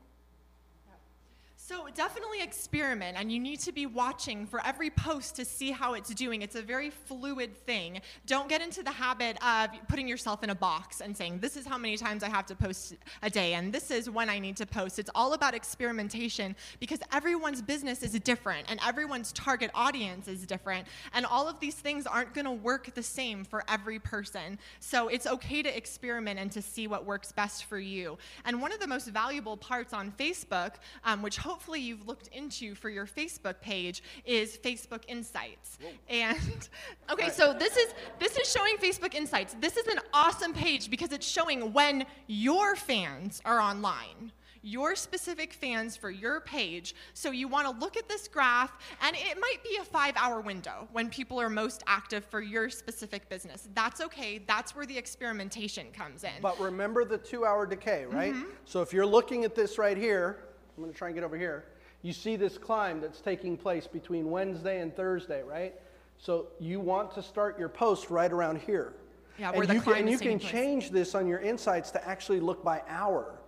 So definitely experiment, and you need to be watching for every post to see how it's doing. It's a very fluid thing. Don't get into the habit of putting yourself in a box and saying, this is how many times I have to post a day, and this is when I need to post. It's all about experimentation because everyone's business is different, and everyone's target audience is different, and all of these things aren't going to work the same for every person. So it's okay to experiment and to see what works best for you. And one of the most valuable parts on Facebook, um, which hopefully hopefully you've looked into for your Facebook page is Facebook Insights. Whoa. And okay, right. so this is this is showing Facebook Insights. This is an awesome page because it's showing when your fans are online your specific fans for your page. So you want to look at this graph, and it might be a five hour window when people are most active for your specific business. That's okay. That's where the experimentation comes in. But remember the two hour decay, right? Mm-hmm. So if you're looking at this right here, I'm going to try and get over here. You see this climb that's taking place between Wednesday and Thursday, right? So you want to start your post right around here. Yeah, where and the you climb can, and you can place. change this on your insights to actually look by hour.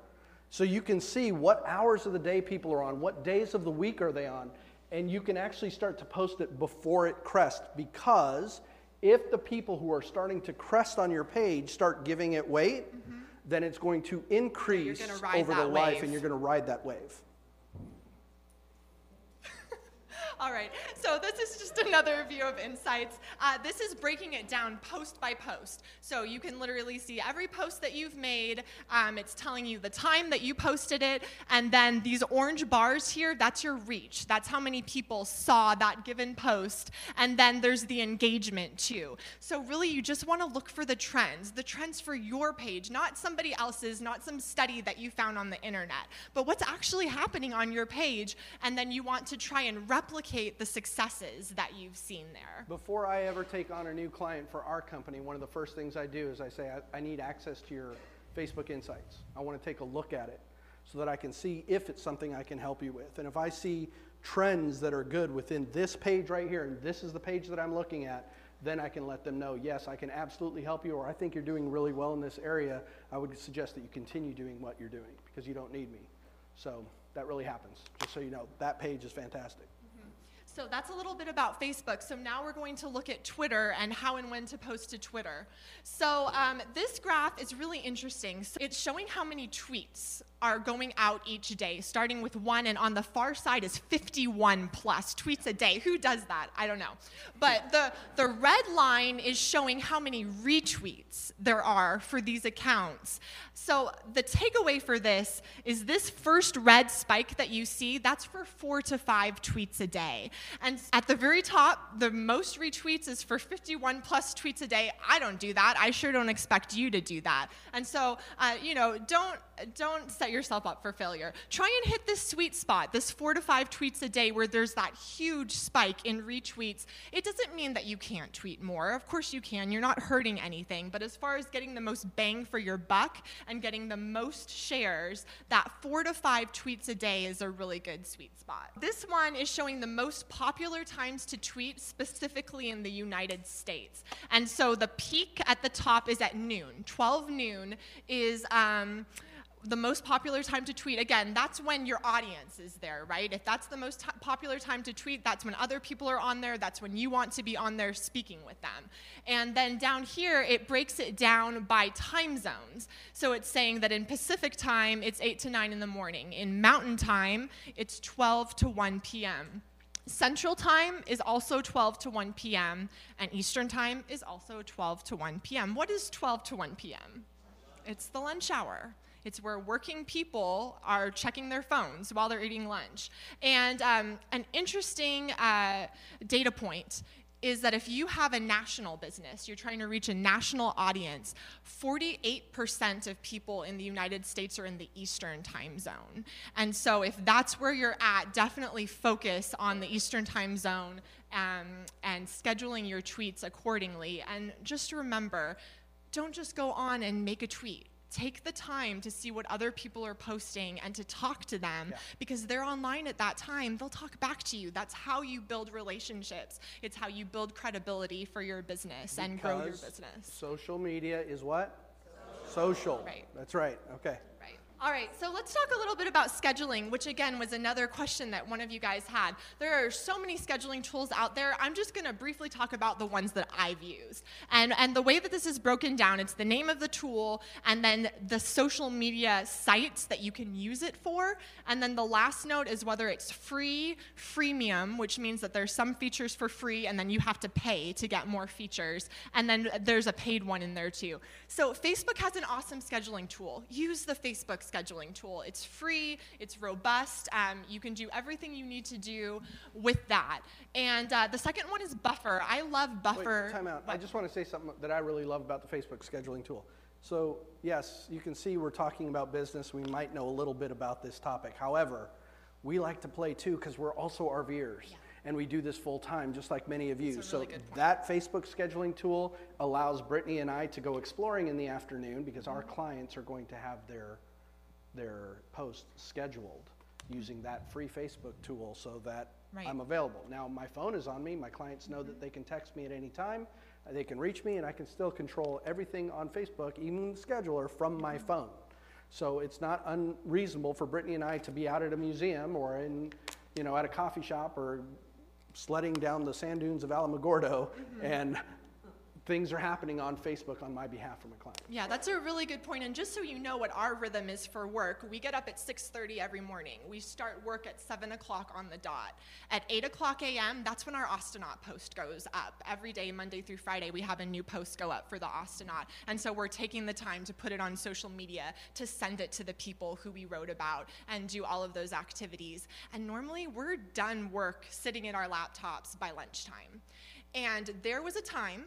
So you can see what hours of the day people are on, what days of the week are they on, and you can actually start to post it before it crests because if the people who are starting to crest on your page start giving it weight, mm-hmm. Then it's going to increase over the life wave. and you're going to ride that wave. All right, so this is just another view of insights. Uh, this is breaking it down post by post. So you can literally see every post that you've made. Um, it's telling you the time that you posted it. And then these orange bars here, that's your reach. That's how many people saw that given post. And then there's the engagement too. So really, you just want to look for the trends, the trends for your page, not somebody else's, not some study that you found on the internet, but what's actually happening on your page. And then you want to try and replicate replicate the successes that you've seen there. Before I ever take on a new client for our company, one of the first things I do is I say, I, I need access to your Facebook Insights. I want to take a look at it so that I can see if it's something I can help you with. And if I see trends that are good within this page right here, and this is the page that I'm looking at, then I can let them know, yes, I can absolutely help you, or I think you're doing really well in this area. I would suggest that you continue doing what you're doing because you don't need me. So that really happens, just so you know. That page is fantastic. So that's a little bit about Facebook. So now we're going to look at Twitter and how and when to post to Twitter. So um, this graph is really interesting. So it's showing how many tweets are going out each day, starting with one, and on the far side is 51 plus tweets a day. Who does that? I don't know. But the, the red line is showing how many retweets there are for these accounts. So the takeaway for this is this first red spike that you see, that's for four to five tweets a day. And at the very top, the most retweets is for 51 plus tweets a day. I don't do that. I sure don't expect you to do that. And so, uh, you know, don't don't set yourself up for failure. Try and hit this sweet spot, this four to five tweets a day where there's that huge spike in retweets. It doesn't mean that you can't tweet more. Of course you can. You're not hurting anything. But as far as getting the most bang for your buck and getting the most shares, that four to five tweets a day is a really good sweet spot. This one is showing the most popular times to tweet specifically in the United States. And so the peak at the top is at noon. 12 noon is. Um, the most popular time to tweet, again, that's when your audience is there, right? If that's the most popular time to tweet, that's when other people are on there. That's when you want to be on there speaking with them. And then down here, it breaks it down by time zones. So it's saying that in Pacific time, it's 8 to 9 in the morning. In Mountain time, it's 12 to 1 p.m. Central time is also 12 to 1 p.m., and Eastern time is also 12 to 1 p.m. What is 12 to 1 p.m.? It's the lunch hour. It's where working people are checking their phones while they're eating lunch. And um, an interesting uh, data point is that if you have a national business, you're trying to reach a national audience, 48% of people in the United States are in the Eastern time zone. And so if that's where you're at, definitely focus on the Eastern time zone um, and scheduling your tweets accordingly. And just remember, don't just go on and make a tweet take the time to see what other people are posting and to talk to them yeah. because they're online at that time. They'll talk back to you. That's how you build relationships. It's how you build credibility for your business because and grow your business. social media is what? Social, social. right. That's right. Okay all right, so let's talk a little bit about scheduling, which again was another question that one of you guys had. There are so many scheduling tools out there. I'm just going to briefly talk about the ones that I've used. And, and the way that this is broken down, it's the name of the tool, and then the social media sites that you can use it for. And then the last note is whether it's free, freemium, which means that there's some features for free, and then you have to pay to get more features. And then there's a paid one in there too. So Facebook has an awesome scheduling tool. Use the Facebook scheduling tool. It's free, it's robust. Um, you can do everything you need to do with that. And uh, the second one is Buffer. I love Buffer. Wait, time out. I just want to say something that I really love about the Facebook scheduling tool. So, yes, you can see we're talking about business. We might know a little bit about this topic. However, we like to play too because we're also RVers. And we do this full time, just like many of you. So, really point. that Facebook scheduling tool allows Brittany and I to go exploring in the afternoon because our Mm-hmm. clients are going to have their, their posts scheduled using that free Facebook tool so that Right. I'm available. Now, my phone is on me. My clients know that they can text me at any time. uh, They can reach me, and I can still control everything on Facebook, even the scheduler, from my phone. So it's not unreasonable for Brittany and I to be out at a museum or in, you know, at a coffee shop or sledding down the sand dunes of Alamogordo, and things are happening on Facebook on my behalf from a client. Yeah, that's a really good point. And just so you know what our rhythm is for work, we get up at 6:30 every morning. We start work at 7 o'clock on the dot. At 8 o'clock a.m., that's when our Austinot post goes up. Every day, Monday through Friday, we have a new post go up for the Austinot. And so we're taking the time to put it on social media, to send it to the people who we wrote about, and do all of those activities. And normally, we're done work sitting at our laptops by lunchtime. And there was a time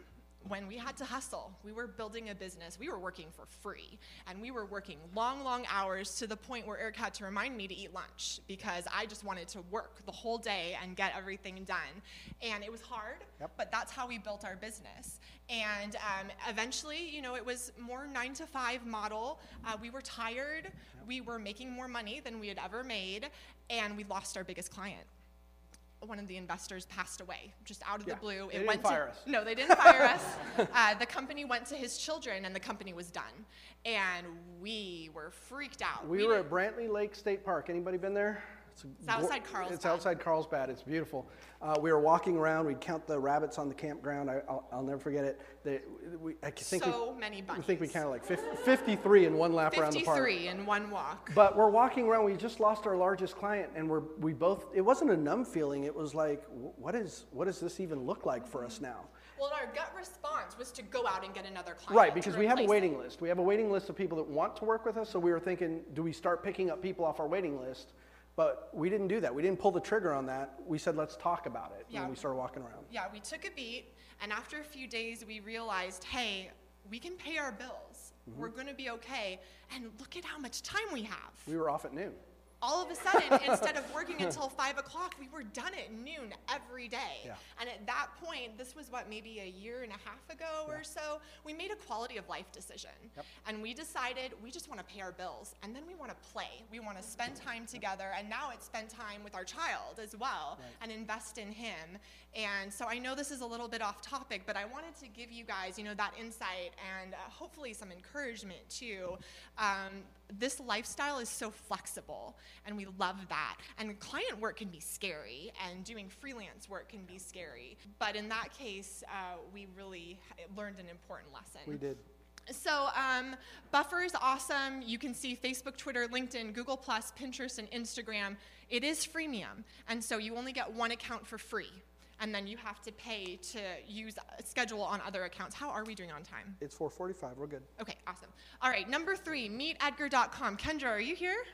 when we had to hustle. We were building a business. We were working for free. And we were working long, long hours to the point where Eric had to remind me to eat lunch because I just wanted to work the whole day and get everything done. And it was hard, Yep. but that's how we built our business. And um, eventually, you know, it was more nine to five model. Uh, we were tired. We were making more money than we had ever made. And we lost our biggest client one of the investors passed away just out of Yeah, the blue. they didn't went fire to, us. No, they didn't fire us. Uh, the company went to his children, and the company was done. And we were freaked out. We were didn't- at Brantley Lake State Park. Anybody been there? It's, It's outside Carlsbad. It's outside Carlsbad. It's beautiful. Uh, we were walking around. We'd count the rabbits on the campground. I, I'll, I'll never forget it. They, we, I think so we, many I think we counted like 50, 53 in one lap around the park. 53 in one walk. But we're walking around. We just lost our largest client, and we're we both. It wasn't a numb feeling. It was like, what is what does this even look like for us now? Well, our gut response was to go out and get another client. Right, because we have a waiting it. list. We have a waiting list of people that want to work with us. So we were thinking, do we start picking up people off our waiting list? But we didn't do that. We didn't pull the trigger on that. We said, let's talk about it. Yeah. And we started walking around. Yeah, we took a beat, and after a few days, we realized, hey, we can pay our bills. Mm-hmm. We're going to be okay. And look at how much time we have. We were off at noon. All of a sudden, instead of working until five o'clock, we were done at noon every day. Yeah. And at that point, this was what, maybe a year and a half ago or so, we made a quality of life decision. Yep. And we decided we just want to pay our bills and then we want to play. We want to spend time together. And now it's spend time with our child as well and invest in him. And so I know this is a little bit off topic, but I wanted to give you guys, you know, that insight and uh, hopefully some encouragement too. Um, this lifestyle is so flexible and we love that. And client work can be scary and doing freelance work can be scary. But in that case, uh, we really learned an important lesson. We did. So um, Buffer is awesome. You can see Facebook, Twitter, LinkedIn, Google Plus, Pinterest, and Instagram. It is freemium, and so you only get one account for free, and then you have to pay to use a schedule on other accounts. How are we doing on time? It's 445. We're good. Okay, awesome. All right, number three, meetedgar.com. Kendra, are you here?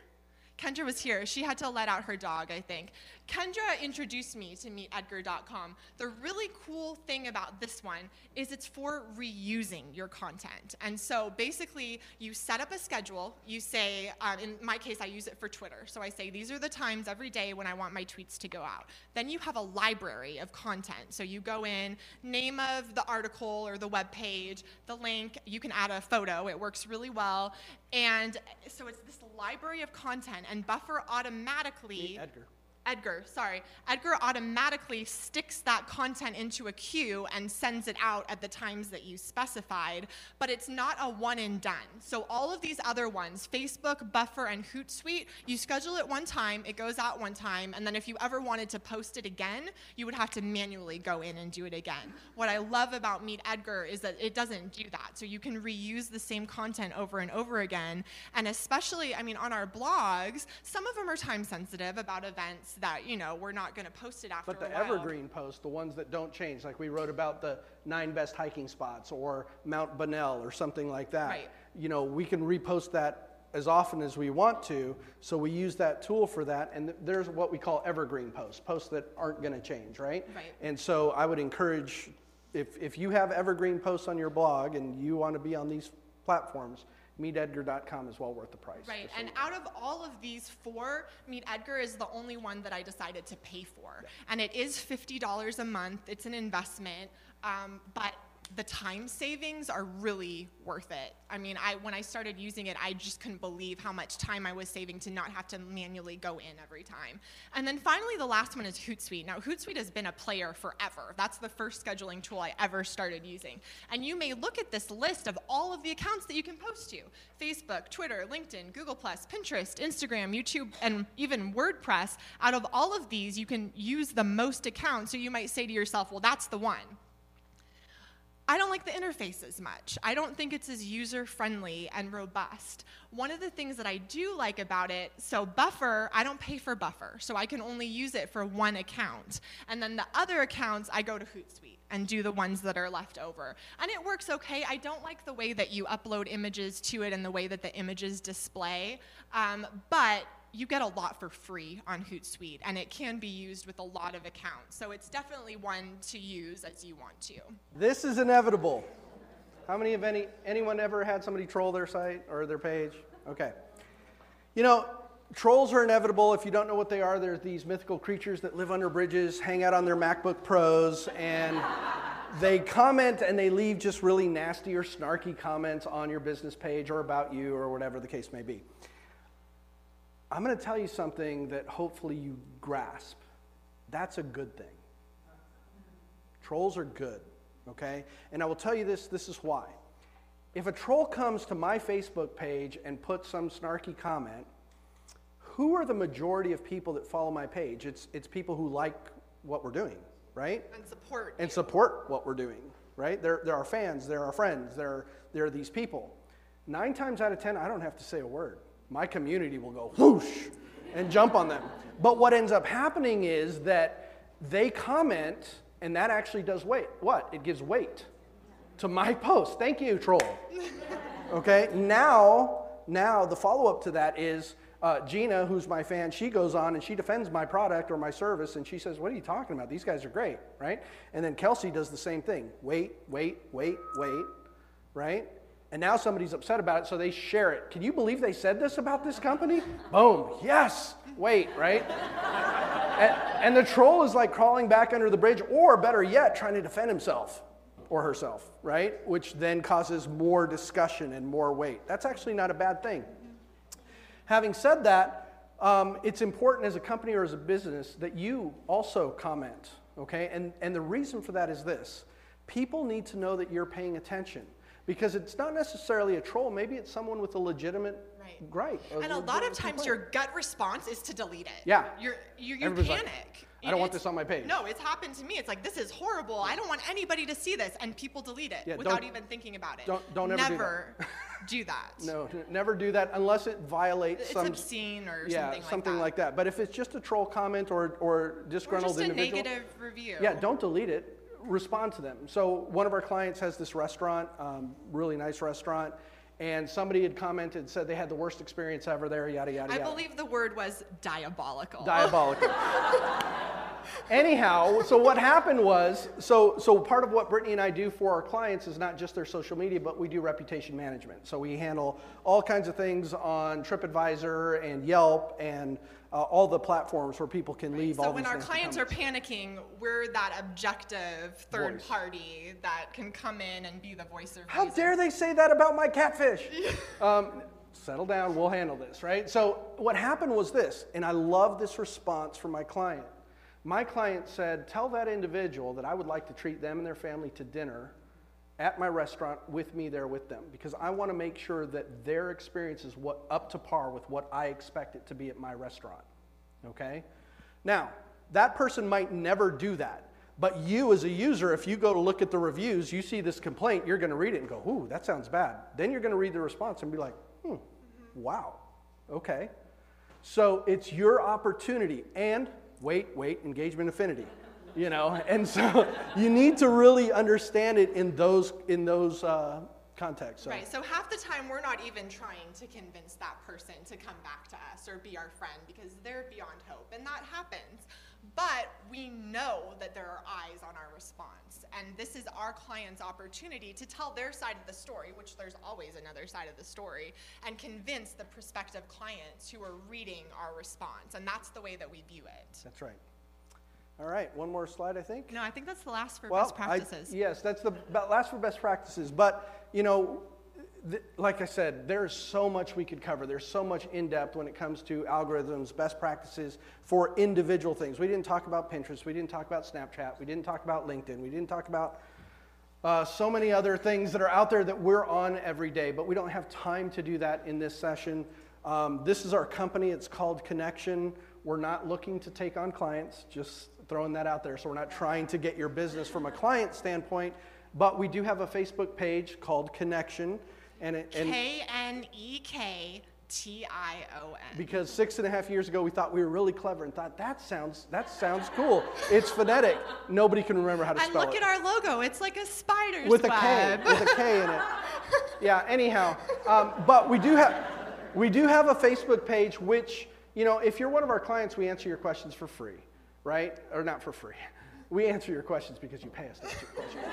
Kendra was here. She had to let out her dog, I think. Kendra introduced me to meetedgar.com. The really cool thing about this one is it's for reusing your content. And so basically, you set up a schedule. You say, um, in my case, I use it for Twitter. So I say, these are the times every day when I want my tweets to go out. Then you have a library of content. So you go in, name of the article or the web page, the link, you can add a photo. It works really well. And so it's this library of content, and Buffer automatically. Meet Edgar. Edgar, sorry. Edgar automatically sticks that content into a queue and sends it out at the times that you specified, but it's not a one and done. So all of these other ones, Facebook, Buffer, and Hootsuite, you schedule it one time, it goes out one time, and then if you ever wanted to post it again, you would have to manually go in and do it again. What I love about Meet Edgar is that it doesn't do that. So you can reuse the same content over and over again, and especially, I mean, on our blogs, some of them are time sensitive about events that you know we're not going to post it after But the a while. evergreen posts, the ones that don't change, like we wrote about the nine best hiking spots or Mount Bunnell or something like that. Right. You know, we can repost that as often as we want to. So we use that tool for that. And th- there's what we call evergreen posts, posts that aren't going to change, right? Right. And so I would encourage if, if you have evergreen posts on your blog and you want to be on these platforms, meetedgar.com is well worth the price. Right, and out of all of these four, Meet Edgar is the only one that I decided to pay for. And it is $50 a month, it's an investment, um, but the time savings are really worth it. I mean, I, when I started using it, I just couldn't believe how much time I was saving to not have to manually go in every time. And then finally, the last one is Hootsuite. Now, Hootsuite has been a player forever. That's the first scheduling tool I ever started using. And you may look at this list of all of the accounts that you can post to Facebook, Twitter, LinkedIn, Google, Pinterest, Instagram, YouTube, and even WordPress. Out of all of these, you can use the most accounts. So you might say to yourself, well, that's the one. I don't like the interface as much. I don't think it's as user friendly and robust. One of the things that I do like about it, so Buffer, I don't pay for Buffer, so I can only use it for one account. And then the other accounts, I go to Hootsuite and do the ones that are left over. And it works okay. I don't like the way that you upload images to it and the way that the images display, um, but you get a lot for free on Hootsuite, and it can be used with a lot of accounts. So it's definitely one to use as you want to. This is inevitable. How many of any anyone ever had somebody troll their site or their page? Okay. You know, trolls are inevitable. If you don't know what they are, they're these mythical creatures that live under bridges, hang out on their MacBook Pros, and they comment and they leave just really nasty or snarky comments on your business page or about you or whatever the case may be. I'm going to tell you something that hopefully you grasp. That's a good thing. Trolls are good, okay? And I will tell you this this is why. If a troll comes to my Facebook page and puts some snarky comment, who are the majority of people that follow my page? It's, it's people who like what we're doing, right? And support. And support what we're doing, right? They're, they're our fans, they're our friends, they're, they're these people. Nine times out of ten, I don't have to say a word. My community will go whoosh and jump on them. But what ends up happening is that they comment, and that actually does weight. What? It gives weight to my post. Thank you, troll. Okay, now, now the follow-up to that is uh, Gina, who's my fan, she goes on and she defends my product or my service, and she says, "What are you talking about? These guys are great, right?" And then Kelsey does the same thing. Wait, wait, wait, wait, right? And now somebody's upset about it, so they share it. Can you believe they said this about this company? Boom. Yes. Wait, right? and, and the troll is like crawling back under the bridge, or better yet, trying to defend himself or herself, right? Which then causes more discussion and more weight. That's actually not a bad thing. Having said that, um, it's important as a company or as a business that you also comment, okay? And, and the reason for that is this people need to know that you're paying attention because it's not necessarily a troll, maybe it's someone with a legitimate Right. gripe. And a lot of times your gut response is to delete it. Yeah. You're, you, you Everybody's like, "I don't want this on my page." No, it's happened to me. It's like, this is horrible. I don't want anybody to see this. And people delete it Yeah, without even thinking about it. don't- don't ever do that. Never do that. No, n- never do that unless it violates It's some obscene or yeah, something like something that. like that. But if it's just a troll comment or, or disgruntled Or just a individual, negative review. yeah, don't delete it. Respond to them. So one of our clients has this restaurant, um, really nice restaurant, and somebody had commented said they had the worst experience ever there. Yada yada I yada. believe the word was diabolical. Diabolical. Anyhow, so what happened was, so so part of what Brittany and I do for our clients is not just their social media, but we do reputation management. So we handle all kinds of things on TripAdvisor and Yelp and uh, all the platforms where people can leave So all when these our nasty clients are comments. panicking, we're that objective third Voice. party that can come in and be the voice of How reason. dare they say that about my catfish? um, settle down, we'll handle this, right? So, what happened was this, and I love this response from my client. My client said, Tell that individual that I would like to treat them and their family to dinner at my restaurant with me there with them because I want to make sure that their experience is what, up to par with what I expect it to be at my restaurant. Okay? Now, that person might never do that. But you, as a user, if you go to look at the reviews, you see this complaint, you're going to read it and go, ooh, that sounds bad. Then you're going to read the response and be like, hmm, wow, okay. So it's your opportunity. And wait, wait, engagement affinity. You know, and so you need to really understand it in those in those uh, context. So. Right. So half the time we're not even trying to convince that person to come back to us or be our friend because they're beyond hope, and that happens. But we know that there are eyes on our response, and this is our client's opportunity to tell their side of the story, which there's always another side of the story, and convince the prospective clients who are reading our response. And that's the way that we view it. That's right. All right, one more slide, I think. No, I think that's the last for well, best practices. I, yes, that's the last for best practices. But, you know, th- like I said, there's so much we could cover. There's so much in depth when it comes to algorithms, best practices for individual things. We didn't talk about Pinterest. We didn't talk about Snapchat. We didn't talk about LinkedIn. We didn't talk about uh, so many other things that are out there that we're on every day, but we don't have time to do that in this session. Um, this is our company. It's called Knektion. We're not looking to take on clients, just throwing that out there. So we're not trying to get your business from a client standpoint, but we do have a Facebook page called Knektion. And, it, and K N E K T I O N. Because six and a half years ago, we thought we were really clever and thought that sounds that sounds cool. It's phonetic. Nobody can remember how to and spell it. And look at our logo. It's like a spider's with web. a K with a K in it. Yeah. Anyhow, um, but we do have we do have a Facebook page, which you know, if you're one of our clients, we answer your questions for free right? Or not for free. We answer your questions because you pay us your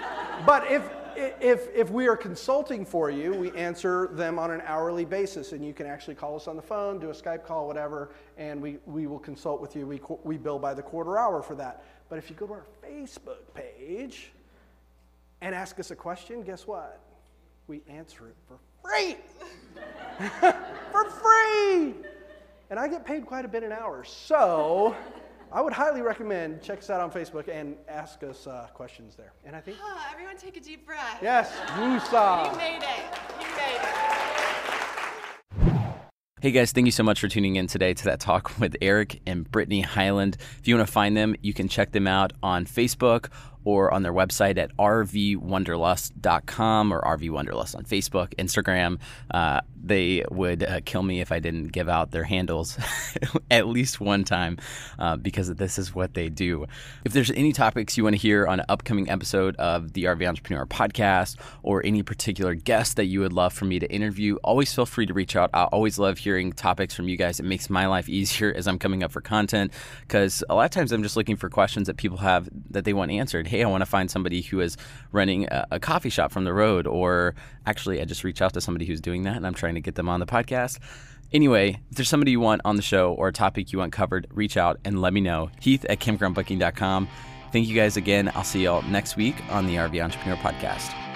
but if, if, if we are consulting for you, we answer them on an hourly basis, and you can actually call us on the phone, do a Skype call, whatever, and we, we will consult with you. We, we bill by the quarter hour for that. But if you go to our Facebook page and ask us a question, guess what? We answer it for free. for free! And I get paid quite a bit an hour. So. I would highly recommend check us out on Facebook and ask us uh, questions there. And I think everyone take a deep breath. Yes, Musa. You made it. You made it. Hey guys, thank you so much for tuning in today to that talk with Eric and Brittany Highland. If you want to find them, you can check them out on Facebook or on their website at rvwanderlust.com or rvwonderlust on Facebook, Instagram. Uh, they would uh, kill me if I didn't give out their handles at least one time uh, because this is what they do. If there's any topics you want to hear on an upcoming episode of the RV Entrepreneur podcast or any particular guest that you would love for me to interview, always feel free to reach out. I always love hearing topics from you guys. It makes my life easier as I'm coming up for content because a lot of times I'm just looking for questions that people have that they want answered. Hey, hey, I want to find somebody who is running a, a coffee shop from the road, or actually, I just reach out to somebody who's doing that and I'm trying to get them on the podcast. Anyway, if there's somebody you want on the show or a topic you want covered, reach out and let me know. Heath at campgroundbooking.com. Thank you guys again. I'll see y'all next week on the RV Entrepreneur Podcast.